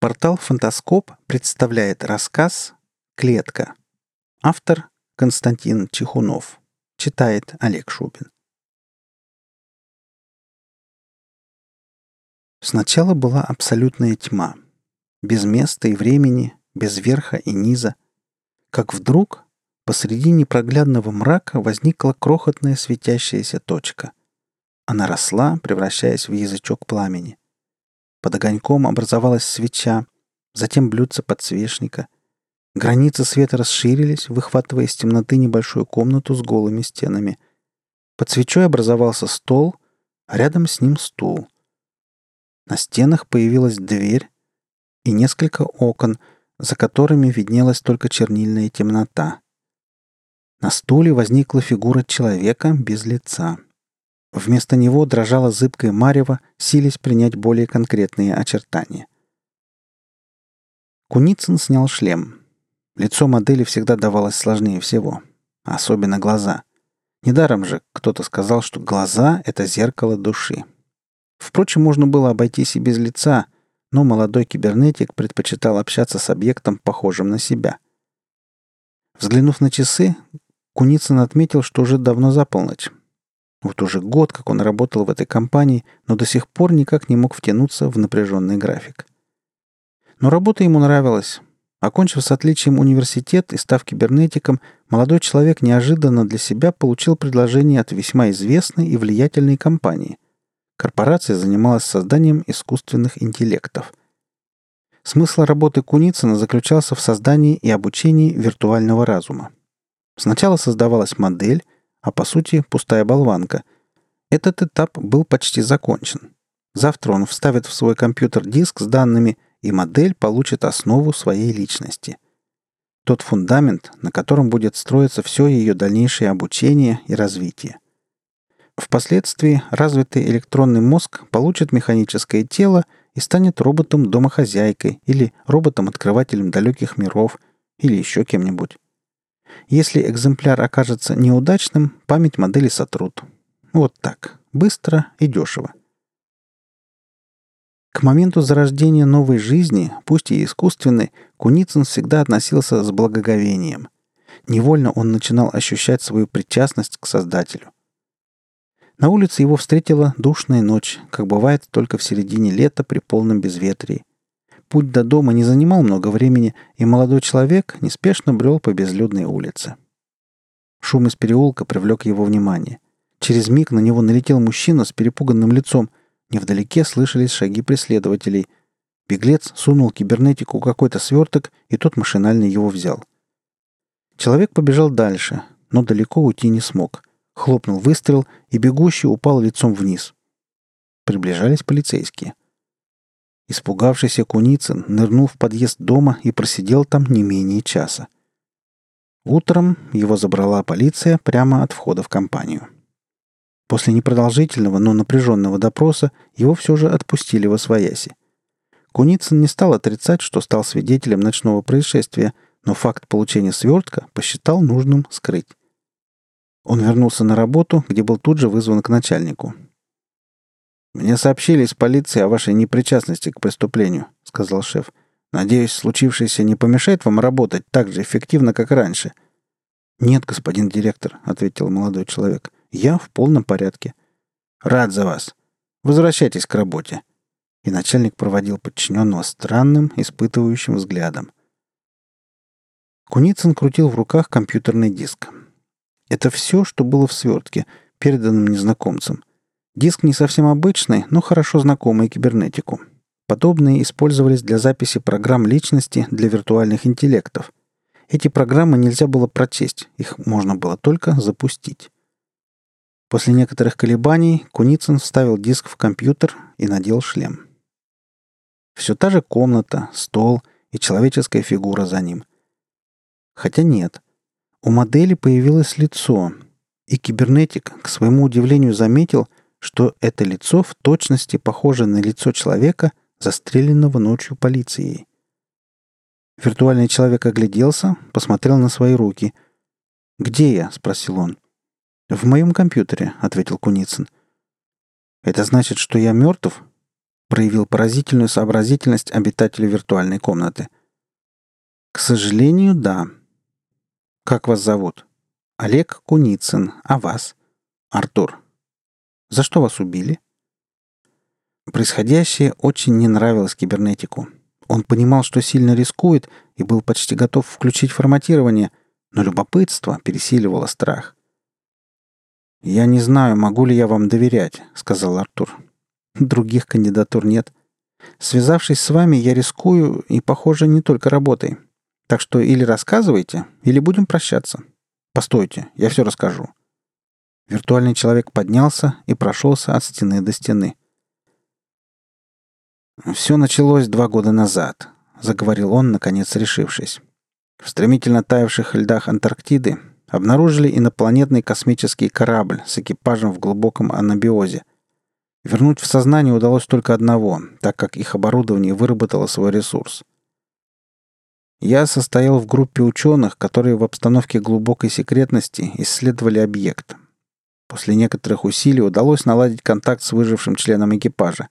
Портал «Фантаскоп» представляет рассказ «Клетка». Автор Константин Чехунов. Читает Олег Шубин. Сначала была абсолютная тьма. Без места и времени, без верха и низа. Как вдруг посреди непроглядного мрака возникла крохотная светящаяся точка. Она росла, превращаясь в язычок пламени. Под огоньком образовалась свеча, затем блюдце подсвечника. Границы света расширились, выхватывая из темноты небольшую комнату с голыми стенами. Под свечой образовался стол, а рядом с ним стул. На стенах появилась дверь и несколько окон, за которыми виднелась только чернильная темнота. На стуле возникла фигура человека без лица — Вместо него дрожала зыбкая марево, силясь принять более конкретные очертания. Куницын снял шлем. Лицо модели всегда давалось сложнее всего. Особенно глаза. Недаром же кто-то сказал, что глаза — это зеркало души. Впрочем, можно было обойтись и без лица, но молодой кибернетик предпочитал общаться с объектом, похожим на себя. Взглянув на часы, Куницын отметил, что уже давно за полночь. Вот уже год, как он работал в этой компании, но до сих пор никак не мог втянуться в напряженный график. Но работа ему нравилась. Окончив с отличием университет и став кибернетиком, молодой человек неожиданно для себя получил предложение от весьма известной и влиятельной компании. Корпорация занималась созданием искусственных интеллектов. Смысл работы Куницына заключался в создании и обучении виртуального разума. Сначала создавалась модель, а по сути пустая болванка. Этот этап был почти закончен. Завтра он вставит в свой компьютер диск с данными, и модель получит основу своей личности. Тот фундамент, на котором будет строиться все ее дальнейшее обучение и развитие. Впоследствии развитый электронный мозг получит механическое тело и станет роботом-домохозяйкой или роботом-открывателем далеких миров или еще кем-нибудь. Если экземпляр окажется неудачным, память модели сотрут. Вот так. Быстро и дешево. К моменту зарождения новой жизни, пусть и искусственной, Куницын всегда относился с благоговением. Невольно он начинал ощущать свою причастность к Создателю. На улице его встретила душная ночь, как бывает только в середине лета при полном безветрии. Путь до дома не занимал много времени, и молодой человек неспешно брел по безлюдной улице. Шум из переулка привлек его внимание. Через миг на него налетел мужчина с перепуганным лицом. Невдалеке слышались шаги преследователей. Беглец сунул кибернетику какой-то сверток, и тот машинально его взял. Человек побежал дальше, но далеко уйти не смог. Хлопнул выстрел, и бегущий упал лицом вниз. Приближались полицейские — Испугавшийся Куницын нырнул в подъезд дома и просидел там не менее часа. Утром его забрала полиция прямо от входа в компанию. После непродолжительного, но напряженного допроса его все же отпустили во свояси. Куницын не стал отрицать, что стал свидетелем ночного происшествия, но факт получения свертка посчитал нужным скрыть. Он вернулся на работу, где был тут же вызван к начальнику. «Мне сообщили из полиции о вашей непричастности к преступлению», — сказал шеф. «Надеюсь, случившееся не помешает вам работать так же эффективно, как раньше». «Нет, господин директор», — ответил молодой человек. «Я в полном порядке». «Рад за вас. Возвращайтесь к работе». И начальник проводил подчиненного странным, испытывающим взглядом. Куницын крутил в руках компьютерный диск. Это все, что было в свертке, переданном незнакомцем. Диск не совсем обычный, но хорошо знакомый кибернетику. Подобные использовались для записи программ личности для виртуальных интеллектов. Эти программы нельзя было прочесть, их можно было только запустить. После некоторых колебаний Куницын вставил диск в компьютер и надел шлем. Все та же комната, стол и человеческая фигура за ним. Хотя нет. У модели появилось лицо, и кибернетик, к своему удивлению, заметил, что это лицо в точности похоже на лицо человека, застреленного ночью полицией. Виртуальный человек огляделся, посмотрел на свои руки. «Где я?» — спросил он. «В моем компьютере», — ответил Куницын. «Это значит, что я мертв?» проявил поразительную сообразительность обитателю виртуальной комнаты. К сожалению, да. Как вас зовут? Олег Куницын. А вас? Артур. За что вас убили? Происходящее очень не нравилось кибернетику. Он понимал, что сильно рискует, и был почти готов включить форматирование, но любопытство пересиливало страх. «Я не знаю, могу ли я вам доверять», — сказал Артур. «Других кандидатур нет. Связавшись с вами, я рискую, и, похоже, не только работой. Так что или рассказывайте, или будем прощаться. Постойте, я все расскажу». Виртуальный человек поднялся и прошелся от стены до стены. «Все началось два года назад», — заговорил он, наконец решившись. В стремительно таявших льдах Антарктиды обнаружили инопланетный космический корабль с экипажем в глубоком анабиозе. Вернуть в сознание удалось только одного, так как их оборудование выработало свой ресурс. Я состоял в группе ученых, которые в обстановке глубокой секретности исследовали объект. После некоторых усилий удалось наладить контакт с выжившим членом экипажа.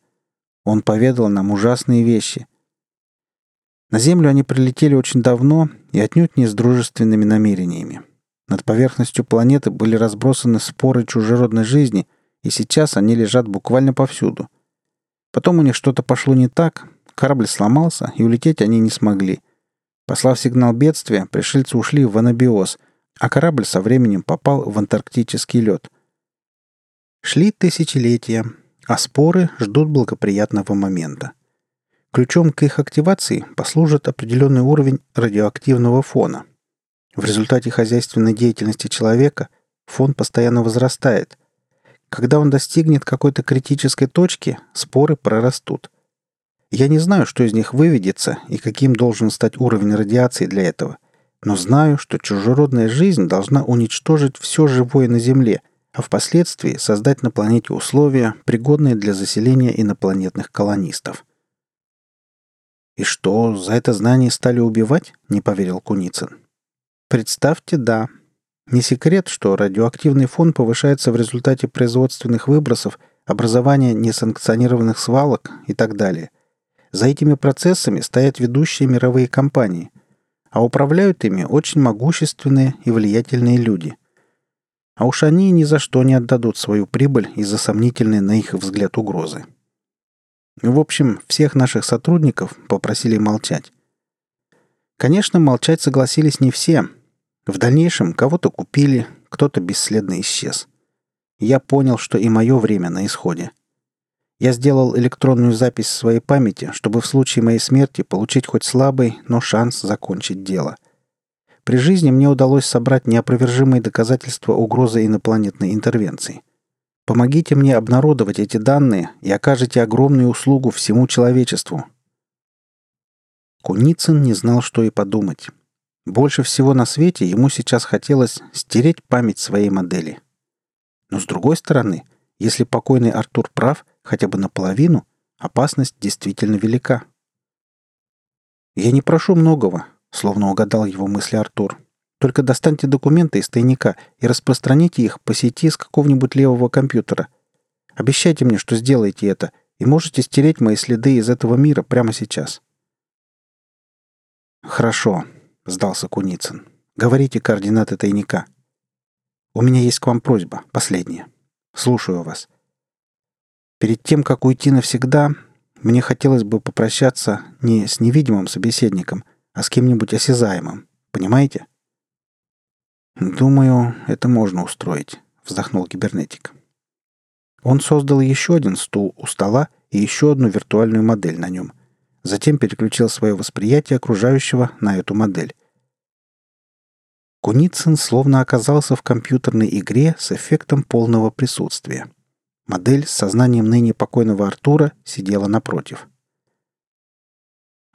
Он поведал нам ужасные вещи. На Землю они прилетели очень давно и отнюдь не с дружественными намерениями. Над поверхностью планеты были разбросаны споры чужеродной жизни, и сейчас они лежат буквально повсюду. Потом у них что-то пошло не так, корабль сломался, и улететь они не смогли. Послав сигнал бедствия, пришельцы ушли в анабиоз, а корабль со временем попал в антарктический лед. Шли тысячелетия, а споры ждут благоприятного момента. Ключом к их активации послужит определенный уровень радиоактивного фона – в результате хозяйственной деятельности человека фон постоянно возрастает. Когда он достигнет какой-то критической точки, споры прорастут. Я не знаю, что из них выведется и каким должен стать уровень радиации для этого, но знаю, что чужеродная жизнь должна уничтожить все живое на Земле, а впоследствии создать на планете условия, пригодные для заселения инопланетных колонистов. «И что, за это знание стали убивать?» — не поверил Куницын. Представьте, да. Не секрет, что радиоактивный фон повышается в результате производственных выбросов, образования несанкционированных свалок и так далее. За этими процессами стоят ведущие мировые компании, а управляют ими очень могущественные и влиятельные люди. А уж они ни за что не отдадут свою прибыль из-за сомнительной на их взгляд угрозы. В общем, всех наших сотрудников попросили молчать. Конечно, молчать согласились не все, в дальнейшем кого-то купили, кто-то бесследно исчез. Я понял, что и мое время на исходе. Я сделал электронную запись своей памяти, чтобы в случае моей смерти получить хоть слабый, но шанс закончить дело. При жизни мне удалось собрать неопровержимые доказательства угрозы инопланетной интервенции. Помогите мне обнародовать эти данные и окажете огромную услугу всему человечеству. Куницын не знал, что и подумать. Больше всего на свете ему сейчас хотелось стереть память своей модели. Но с другой стороны, если покойный Артур прав хотя бы наполовину, опасность действительно велика. «Я не прошу многого», — словно угадал его мысли Артур. «Только достаньте документы из тайника и распространите их по сети с какого-нибудь левого компьютера. Обещайте мне, что сделаете это, и можете стереть мои следы из этого мира прямо сейчас». «Хорошо», — сдался Куницын. «Говорите координаты тайника. У меня есть к вам просьба, последняя. Слушаю вас. Перед тем, как уйти навсегда, мне хотелось бы попрощаться не с невидимым собеседником, а с кем-нибудь осязаемым. Понимаете?» «Думаю, это можно устроить», — вздохнул кибернетик. Он создал еще один стул у стола и еще одну виртуальную модель на нем. Затем переключил свое восприятие окружающего на эту модель. Куницын словно оказался в компьютерной игре с эффектом полного присутствия. Модель с сознанием ныне покойного Артура сидела напротив.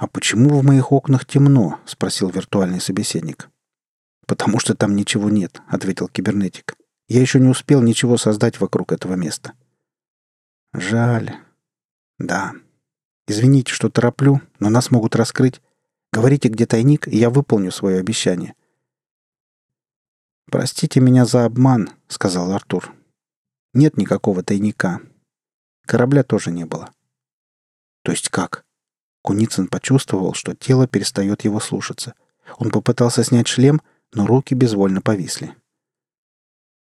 «А почему в моих окнах темно?» — спросил виртуальный собеседник. «Потому что там ничего нет», — ответил кибернетик. «Я еще не успел ничего создать вокруг этого места». «Жаль. Да. Извините, что тороплю, но нас могут раскрыть. Говорите, где тайник, и я выполню свое обещание. «Простите меня за обман», — сказал Артур. «Нет никакого тайника. Корабля тоже не было. То есть как? Куницын почувствовал, что тело перестает его слушаться. Он попытался снять шлем, но руки безвольно повисли.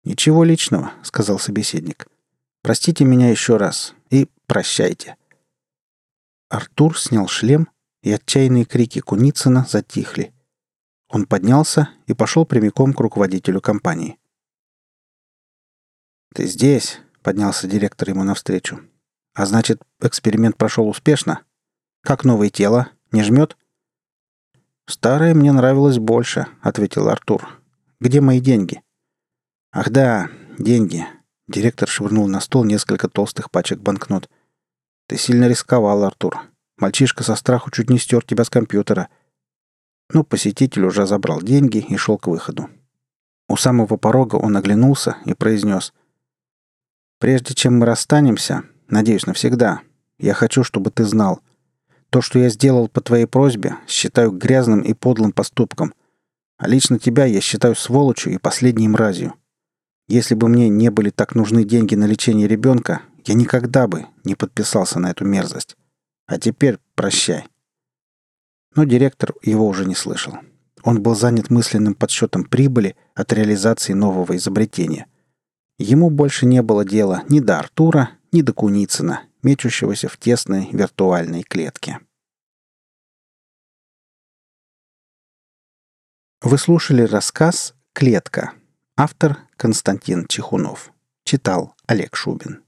«Ничего личного», — сказал собеседник. «Простите меня еще раз и прощайте». Артур снял шлем, и отчаянные крики Куницына затихли. Он поднялся и пошел прямиком к руководителю компании. «Ты здесь?» — поднялся директор ему навстречу. «А значит, эксперимент прошел успешно? Как новое тело? Не жмет?» «Старое мне нравилось больше», — ответил Артур. «Где мои деньги?» «Ах да, деньги». Директор швырнул на стол несколько толстых пачек банкнот. «Ты сильно рисковал, Артур. Мальчишка со страху чуть не стер тебя с компьютера». Но посетитель уже забрал деньги и шел к выходу. У самого порога он оглянулся и произнес. «Прежде чем мы расстанемся, надеюсь, навсегда, я хочу, чтобы ты знал. То, что я сделал по твоей просьбе, считаю грязным и подлым поступком. А лично тебя я считаю сволочью и последней мразью. Если бы мне не были так нужны деньги на лечение ребенка, я никогда бы не подписался на эту мерзость. А теперь прощай. Но директор его уже не слышал. Он был занят мысленным подсчетом прибыли от реализации нового изобретения. Ему больше не было дела ни до Артура, ни до Куницына, мечущегося в тесной виртуальной клетке. Вы слушали рассказ «Клетка» Автор Константин Чехунов. Читал Олег Шубин.